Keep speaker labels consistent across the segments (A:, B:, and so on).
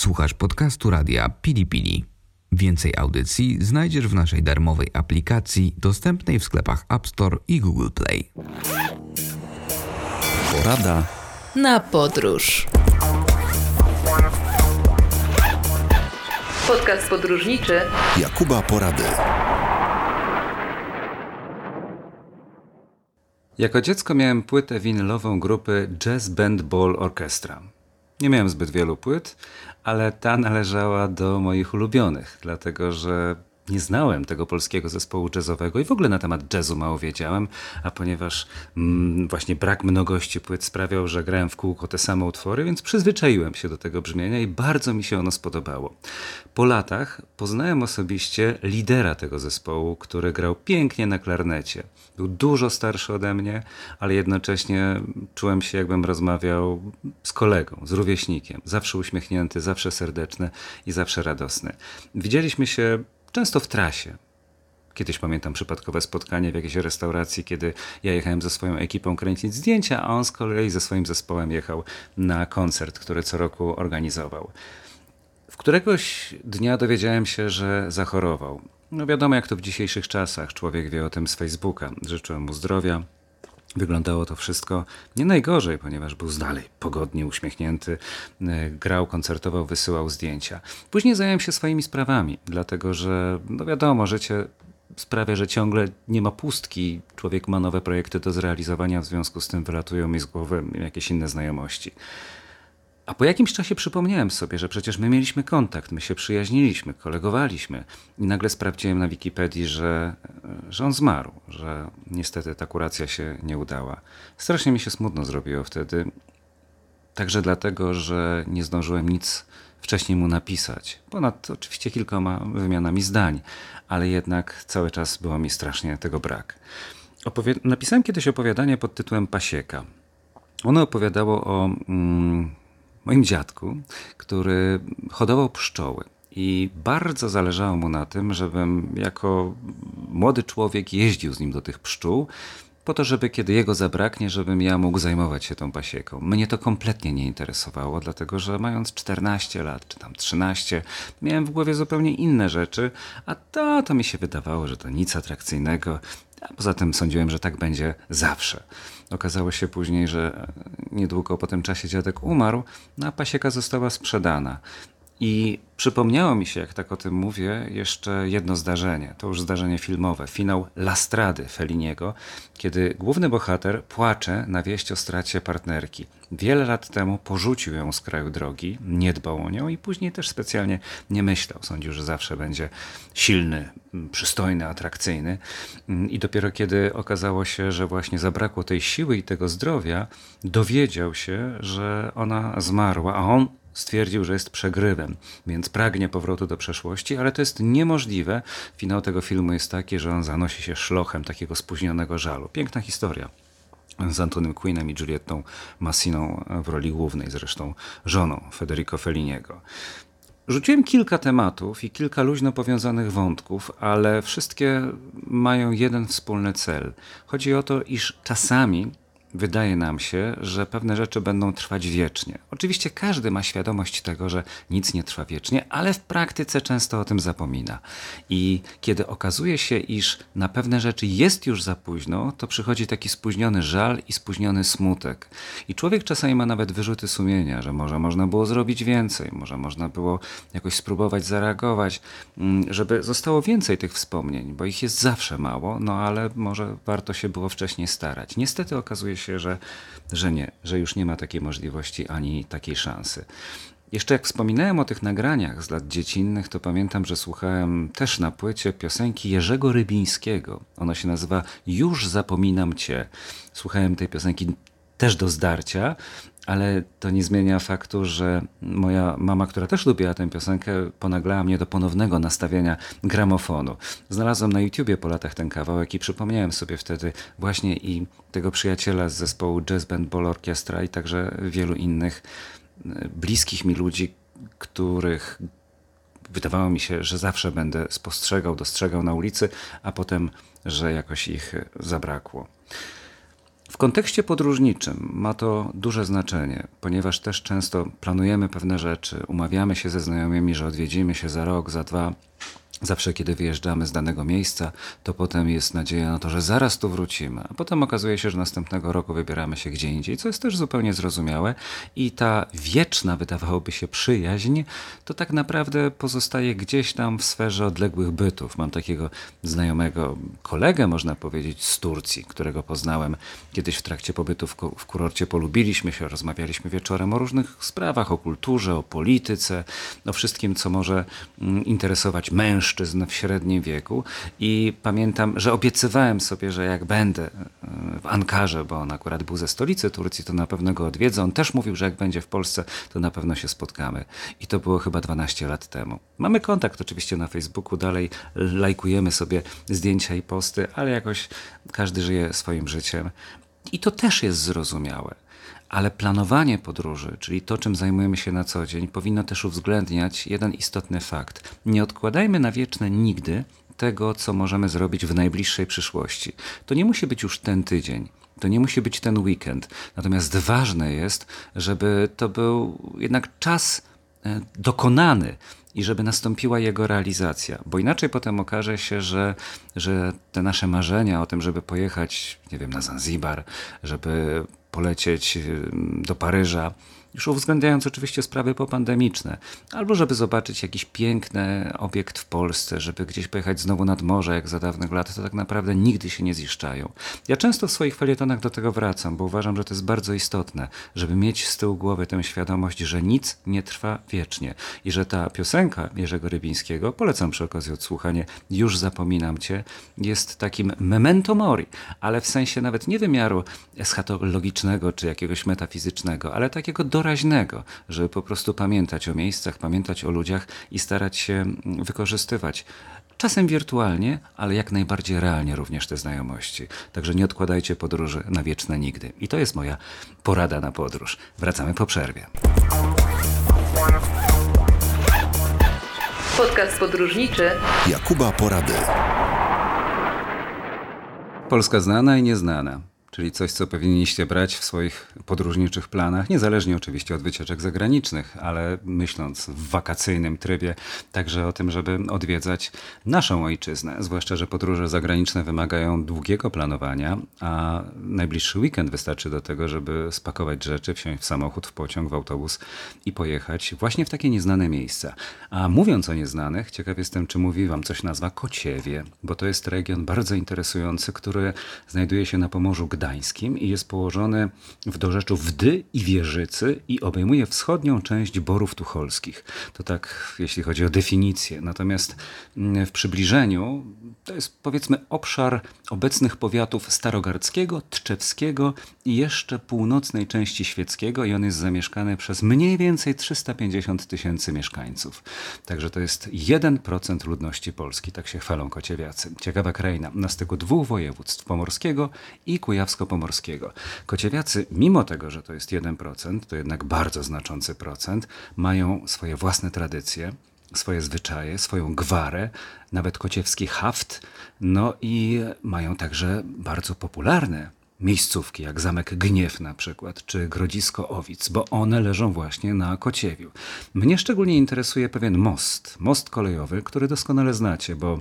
A: Słuchasz podcastu radia Pili Pili. Więcej audycji znajdziesz w naszej darmowej aplikacji dostępnej w sklepach App Store i Google Play.
B: Porada
C: na podróż. Podcast podróżniczy
B: Jakuba Porady.
D: Jako dziecko miałem płytę winylową grupy Jazz Band Ball Orchestra. Nie miałem zbyt wielu płyt, ale ta należała do moich ulubionych, dlatego że nie znałem tego polskiego zespołu jazzowego i w ogóle na temat jazzu mało wiedziałem, a ponieważ mm, właśnie brak mnogości płyt sprawiał, że grałem w kółko te same utwory, więc przyzwyczaiłem się do tego brzmienia i bardzo mi się ono spodobało. Po latach poznałem osobiście lidera tego zespołu, który grał pięknie na klarnecie. Był dużo starszy ode mnie, ale jednocześnie czułem się, jakbym rozmawiał z kolegą, z rówieśnikiem. Zawsze uśmiechnięty, zawsze serdeczny i zawsze radosny. Widzieliśmy się często w trasie. Kiedyś pamiętam przypadkowe spotkanie w jakiejś restauracji, kiedy ja jechałem ze swoją ekipą kręcić zdjęcia, a on z kolei ze swoim zespołem jechał na koncert, który co roku organizował. W któregoś dnia dowiedziałem się, że zachorował. No wiadomo, jak to w dzisiejszych czasach. Człowiek wie o tym z Facebooka. Życzyłem mu zdrowia, Wyglądało to wszystko nie najgorzej, ponieważ był dalej pogodnie uśmiechnięty, e, grał, koncertował, wysyłał zdjęcia. Później zająłem się swoimi sprawami, dlatego że, no wiadomo, życie sprawia, że ciągle nie ma pustki. Człowiek ma nowe projekty do zrealizowania, w związku z tym wylatują mi z głowy jakieś inne znajomości. A po jakimś czasie przypomniałem sobie, że przecież my mieliśmy kontakt, my się przyjaźniliśmy, kolegowaliśmy. I nagle sprawdziłem na Wikipedii, że, że on zmarł, że niestety ta kuracja się nie udała. Strasznie mi się smutno zrobiło wtedy. Także dlatego, że nie zdążyłem nic wcześniej mu napisać. Ponad oczywiście kilkoma wymianami zdań, ale jednak cały czas było mi strasznie tego brak. Opowie napisałem kiedyś opowiadanie pod tytułem Pasieka. Ono opowiadało o mm, moim dziadku, który hodował pszczoły. I bardzo zależało mu na tym, żebym jako młody człowiek jeździł z nim do tych pszczół, po to, żeby kiedy jego zabraknie, żebym ja mógł zajmować się tą pasieką. Mnie to kompletnie nie interesowało, dlatego że mając 14 lat, czy tam 13, miałem w głowie zupełnie inne rzeczy, a to, to mi się wydawało, że to nic atrakcyjnego. A poza tym sądziłem, że tak będzie zawsze. Okazało się później, że niedługo po tym czasie dziadek umarł, no a pasieka została sprzedana. I przypomniało mi się, jak tak o tym mówię, jeszcze jedno zdarzenie. To już zdarzenie filmowe. Finał Lastrady Feliniego, kiedy główny bohater płacze na wieść o stracie partnerki. Wiele lat temu porzucił ją z kraju drogi, nie dbał o nią i później też specjalnie nie myślał. Sądził, że zawsze będzie silny, przystojny, atrakcyjny. I dopiero kiedy okazało się, że właśnie zabrakło tej siły i tego zdrowia, dowiedział się, że ona zmarła, a on stwierdził, że jest przegrywem, więc pragnie powrotu do przeszłości, ale to jest niemożliwe. Finał tego filmu jest taki, że on zanosi się szlochem takiego spóźnionego żalu. Piękna historia z Antonym Queenem i Julietą Massiną w roli głównej, zresztą żoną Federico Felliniego. Rzuciłem kilka tematów i kilka luźno powiązanych wątków, ale wszystkie mają jeden wspólny cel. Chodzi o to, iż czasami wydaje nam się, że pewne rzeczy będą trwać wiecznie. Oczywiście każdy ma świadomość tego, że nic nie trwa wiecznie, ale w praktyce często o tym zapomina. I kiedy okazuje się, iż na pewne rzeczy jest już za późno, to przychodzi taki spóźniony żal i spóźniony smutek. I człowiek czasami ma nawet wyrzuty sumienia, że może można było zrobić więcej, może można było jakoś spróbować zareagować, mm, żeby zostało więcej tych wspomnień, bo ich jest zawsze mało, no ale może warto się było wcześniej starać. Niestety okazuje się, się, że, że nie, że już nie ma takiej możliwości ani takiej szansy. Jeszcze jak wspominałem o tych nagraniach z lat dziecinnych, to pamiętam, że słuchałem też na płycie piosenki Jerzego Rybińskiego. Ona się nazywa Już zapominam cię. Słuchałem tej piosenki też do zdarcia, ale to nie zmienia faktu, że moja mama, która też lubiła tę piosenkę, ponaglała mnie do ponownego nastawienia gramofonu. Znalazłem na YouTubie po latach ten kawałek i przypomniałem sobie wtedy właśnie i tego przyjaciela z zespołu Jazz Band Ball Orchestra i także wielu innych e, bliskich mi ludzi, których wydawało mi się, że zawsze będę spostrzegał, dostrzegał na ulicy, a potem, że jakoś ich zabrakło. Kontekście podróżniczym ma to duże znaczenie, ponieważ też często planujemy pewne rzeczy, umawiamy się ze znajomymi, że odwiedzimy się za rok, za dwa, Zawsze, kiedy wyjeżdżamy z danego miejsca, to potem jest nadzieja na to, że zaraz tu wrócimy, a potem okazuje się, że następnego roku wybieramy się gdzie indziej, co jest też zupełnie zrozumiałe. I ta wieczna, wydawałoby się, przyjaźń, to tak naprawdę pozostaje gdzieś tam w sferze odległych bytów. Mam takiego znajomego kolegę, można powiedzieć, z Turcji, którego poznałem kiedyś w trakcie pobytu w, w kurorcie. Polubiliśmy się, rozmawialiśmy wieczorem o różnych sprawach, o kulturze, o polityce, o wszystkim, co może mm, interesować mężczyzn mężczyzn w średnim wieku i pamiętam, że obiecywałem sobie, że jak będę e, w Ankarze, bo on akurat był ze stolicy Turcji, to na pewno go odwiedzę. On też mówił, że jak będzie w Polsce, to na pewno się spotkamy. I to było chyba 12 lat temu. Mamy kontakt oczywiście na Facebooku, dalej lajkujemy sobie zdjęcia i posty, ale jakoś każdy żyje swoim życiem. I to też jest zrozumiałe. Ale planowanie podróży, czyli to, czym zajmujemy się na co dzień, powinno też uwzględniać jeden istotny fakt. Nie odkładajmy na wieczne nigdy tego, co możemy zrobić w najbliższej przyszłości. To nie musi być już ten tydzień. To nie musi być ten weekend. Natomiast ważne jest, żeby to był jednak czas e, dokonany i żeby nastąpiła jego realizacja, bo inaczej potem okaże się, że, że te nasze marzenia o tym, żeby pojechać, nie wiem, na Zanzibar, żeby polecieć do Paryża, już uwzględniając oczywiście sprawy popandemiczne, albo żeby zobaczyć jakiś piękny obiekt w Polsce, żeby gdzieś pojechać znowu nad morze, jak za dawnych lat, to tak naprawdę nigdy się nie ziszczają. Ja często w swoich felietonach do tego wracam, bo uważam, że to jest bardzo istotne, żeby mieć z tyłu głowy tę świadomość, że nic nie trwa wiecznie i że ta piosenka Jerzego Rybińskiego, polecam przy okazji odsłuchanie, już zapominam cię, jest takim memento mori, ale w sensie nawet nie wymiaru eschatologicznego czy jakiegoś metafizycznego, ale takiego do doraźnego, żeby po prostu pamiętać o miejscach, pamiętać o ludziach i starać się mm, wykorzystywać. Czasem wirtualnie, ale jak najbardziej realnie również te znajomości. Także nie odkładajcie podróży na wieczne nigdy. I to jest moja porada na podróż. Wracamy po przerwie.
C: Podcast podróżniczy
B: Jakuba Porady.
D: Polska znana i nieznana czyli coś, co powinniście brać w swoich podróżniczych planach, niezależnie oczywiście od wycieczek zagranicznych, ale myśląc w wakacyjnym trybie także o tym, żeby odwiedzać naszą ojczyznę. Zwłaszcza, że podróże zagraniczne wymagają długiego planowania, a najbliższy weekend wystarczy do tego, żeby spakować rzeczy, wsiąść w samochód, w pociąg, w autobus i pojechać właśnie w takie nieznane miejsca. A mówiąc o nieznanych, ciekaw jestem, czy mówi wam coś nazwa Kociewie, bo to jest region bardzo interesujący, który znajduje się na Pomorzu Gdańskim Gdańskim i jest położony w dorzeczu Wdy i Wieżycy i obejmuje wschodnią część Borów Tucholskich. To tak, jeśli chodzi o definicję. Natomiast mm, w przybliżeniu to jest powiedzmy obszar obecnych powiatów Starogardzkiego, Tczewskiego i jeszcze północnej części Świeckiego i on jest zamieszkany przez mniej więcej 350 tysięcy mieszkańców. Także to jest 1% ludności Polski, tak się chwalą kociewiacy. Ciekawa kraina na styku dwóch województw, pomorskiego i kujawsko-pomorskiego. Kociewiacy, mimo tego, że to jest 1%, to jednak bardzo znaczący procent, mają swoje własne tradycje, swoje zwyczaje, swoją gwarę, nawet kociewski haft, no i mają także bardzo popularne miejscówki, jak Zamek Gniew na przykład, czy Grodzisko Owic, bo one leżą właśnie na Kociewiu. Mnie szczególnie interesuje pewien most, most kolejowy, który doskonale znacie, bo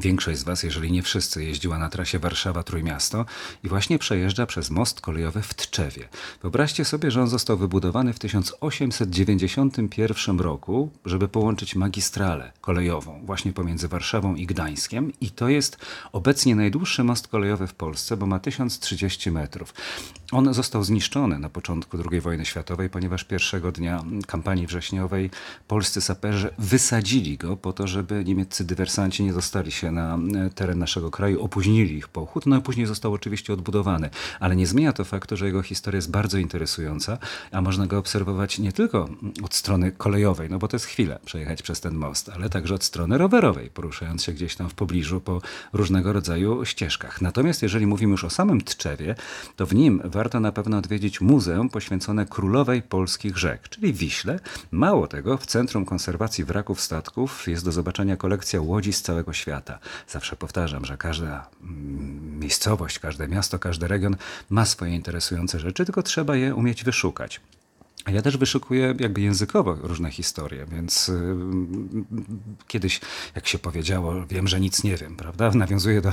D: Większość z Was, jeżeli nie wszyscy, jeździła na trasie Warszawa-Trójmiasto i właśnie przejeżdża przez most kolejowy w Tczewie. Wyobraźcie sobie, że on został wybudowany w 1891 roku, żeby połączyć magistralę kolejową właśnie pomiędzy Warszawą i Gdańskiem i to jest obecnie najdłuższy most kolejowy w Polsce, bo ma 1030 metrów. On został zniszczony na początku II wojny światowej, ponieważ pierwszego dnia kampanii wrześniowej polscy saperzy wysadzili go po to, żeby niemieccy dywersanci nie dostali się na e, teren naszego kraju, opóźnili ich pochód, no i później został oczywiście odbudowany. Ale nie zmienia to faktu, że jego historia jest bardzo interesująca, a można go obserwować nie tylko od strony kolejowej, no bo to jest chwilę przejechać przez ten most, ale także od strony rowerowej, poruszając się gdzieś tam w pobliżu po różnego rodzaju ścieżkach. Natomiast jeżeli mówimy już o samym Tczewie, to w nim warto na pewno odwiedzić muzeum poświęcone królowej polskich rzek, czyli Wiśle. Mało tego, w Centrum Konserwacji Wraków Statków jest do zobaczenia kolekcja łodzi z całego świata. Świata. Zawsze powtarzam, że każda mm, miejscowość, każde miasto, każdy region ma swoje interesujące rzeczy, tylko trzeba je umieć wyszukać. A ja też wyszukuję jakby językowo różne historie, więc y, kiedyś, jak się powiedziało, wiem, że nic nie wiem, prawda? Nawiązuję do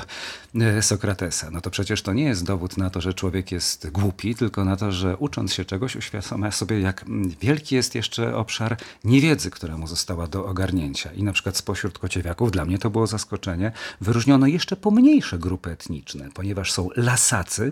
D: y, Sokratesa. No to przecież to nie jest dowód na to, że człowiek jest głupi, tylko na to, że ucząc się czegoś uświadamia sobie, jak wielki jest jeszcze obszar niewiedzy, która mu została do ogarnięcia. I na przykład spośród kociewiaków, dla mnie to było zaskoczenie, wyróżniono jeszcze pomniejsze grupy etniczne, ponieważ są lasacy,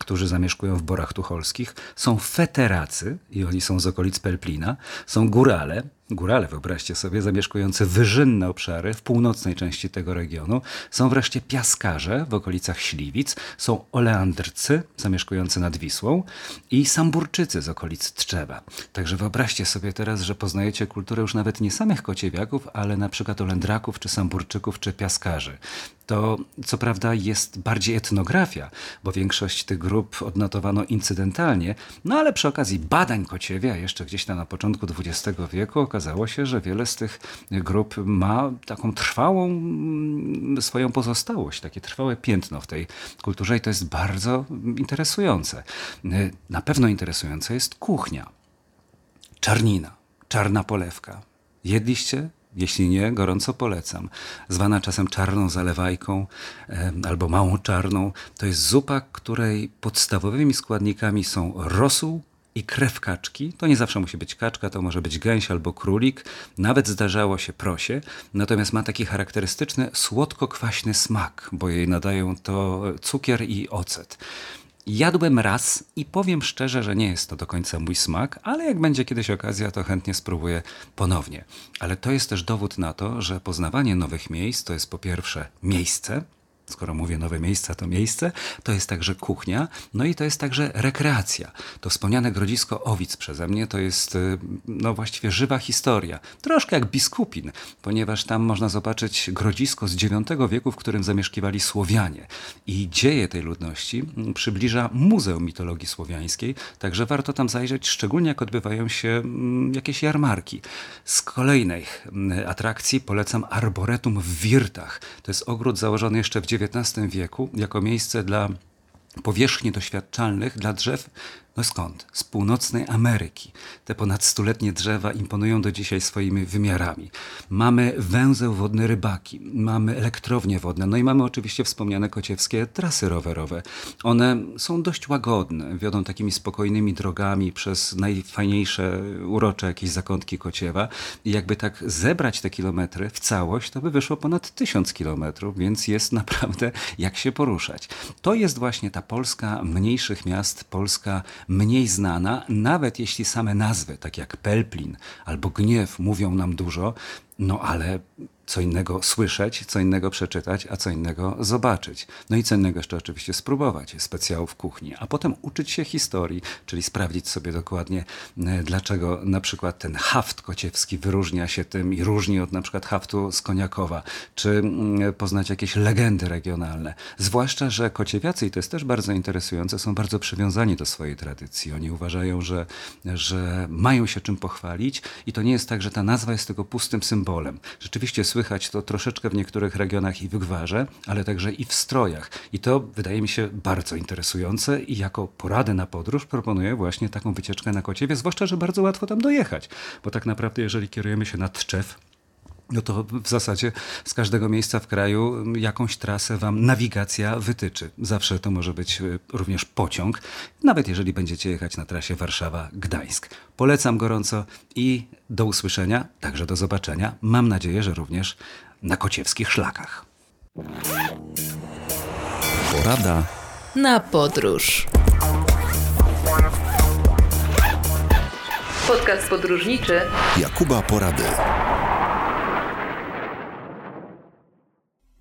D: którzy zamieszkują w Borach Tucholskich, są feteracy, i oni są z okolic Pelplina, są górale, Górale, wyobraźcie sobie, zamieszkujące wyżynne obszary w północnej części tego regionu. Są wreszcie piaskarze w okolicach Śliwic, są oleandrcy zamieszkujący nad Wisłą i samburczycy z okolic Tczewa. Także wyobraźcie sobie teraz, że poznajecie kulturę już nawet nie samych kociewiaków, ale na przykład olendraków, czy samburczyków, czy piaskarzy. To co prawda jest bardziej etnografia, bo większość tych grup odnotowano incydentalnie, no ale przy okazji badań kociewia jeszcze gdzieś tam na początku XX wieku okazało się, że wiele z tych grup ma taką trwałą mm, swoją pozostałość, takie trwałe piętno w tej kulturze i to jest bardzo interesujące. Na pewno interesująca jest kuchnia. Czarnina, czarna polewka. Jedliście? Jeśli nie, gorąco polecam. Zwana czasem czarną zalewajką albo małą czarną, to jest zupa, której podstawowymi składnikami są rosół, i krew kaczki. To nie zawsze musi być kaczka, to może być gęś albo królik. Nawet zdarzało się prosie, natomiast ma taki charakterystyczny słodko-kwaśny smak, bo jej nadają to cukier i ocet. Jadłem raz i powiem szczerze, że nie jest to do końca mój smak, ale jak będzie kiedyś okazja, to chętnie spróbuję ponownie. Ale to jest też dowód na to, że poznawanie nowych miejsc to jest po pierwsze miejsce, skoro mówię nowe miejsca, to miejsce, to jest także kuchnia, no i to jest także rekreacja. To wspomniane grodzisko Owic przeze mnie to jest y, no właściwie żywa historia. Troszkę jak biskupin, ponieważ tam można zobaczyć grodzisko z IX wieku, w którym zamieszkiwali Słowianie. I dzieje tej ludności mm, przybliża Muzeum Mitologii Słowiańskiej, także warto tam zajrzeć, szczególnie jak odbywają się mm, jakieś jarmarki. Z kolejnych mm, atrakcji polecam Arboretum w Wirtach. To jest ogród założony jeszcze w XIX wieku jako miejsce dla powierzchni doświadczalnych dla drzew no skąd? Z północnej Ameryki. Te ponad stuletnie drzewa imponują do dzisiaj swoimi wymiarami. Mamy węzeł wodny Rybaki, mamy elektrownie wodne, no i mamy oczywiście wspomniane kociewskie trasy rowerowe. One są dość łagodne, wiodą takimi spokojnymi drogami przez najfajniejsze, urocze jakieś zakątki Kociewa. I jakby tak zebrać te kilometry w całość, to by wyszło ponad tysiąc kilometrów, więc jest naprawdę jak się poruszać. To jest właśnie ta Polska mniejszych miast, Polska mniej znana, nawet jeśli same nazwy, tak jak Pelplin albo Gniew, mówią nam dużo, no ale co innego słyszeć, co innego przeczytać, a co innego zobaczyć. No i co innego jeszcze oczywiście spróbować specjałów kuchni, a potem uczyć się historii, czyli sprawdzić sobie dokładnie, e, dlaczego na przykład ten haft kociewski wyróżnia się tym i różni od na przykład haftu z Koniakowa, czy mm, poznać jakieś legendy regionalne. Zwłaszcza, że kociewiacy, i to jest też bardzo interesujące, są bardzo przywiązani do swojej tradycji. Oni uważają, że, że mają się czym pochwalić i to nie jest tak, że ta nazwa jest tylko pustym symbolem. Rzeczywiście słychać słychać to troszeczkę w niektórych regionach i w gwarze, ale także i w strojach. I to wydaje mi się bardzo interesujące i jako poradę na podróż proponuję właśnie taką wycieczkę na Kociewie, zwłaszcza, że bardzo łatwo tam dojechać, bo tak naprawdę jeżeli kierujemy się na Tczew, no to w zasadzie z każdego miejsca w kraju jakąś trasę wam nawigacja wytyczy. Zawsze to może być y, również pociąg, nawet jeżeli będziecie jechać na trasie Warszawa-Gdańsk. Polecam gorąco i do usłyszenia, także do zobaczenia. Mam nadzieję, że również na kociewskich szlakach.
C: Porada na podróż. Podcast podróżniczy Jakuba Porady.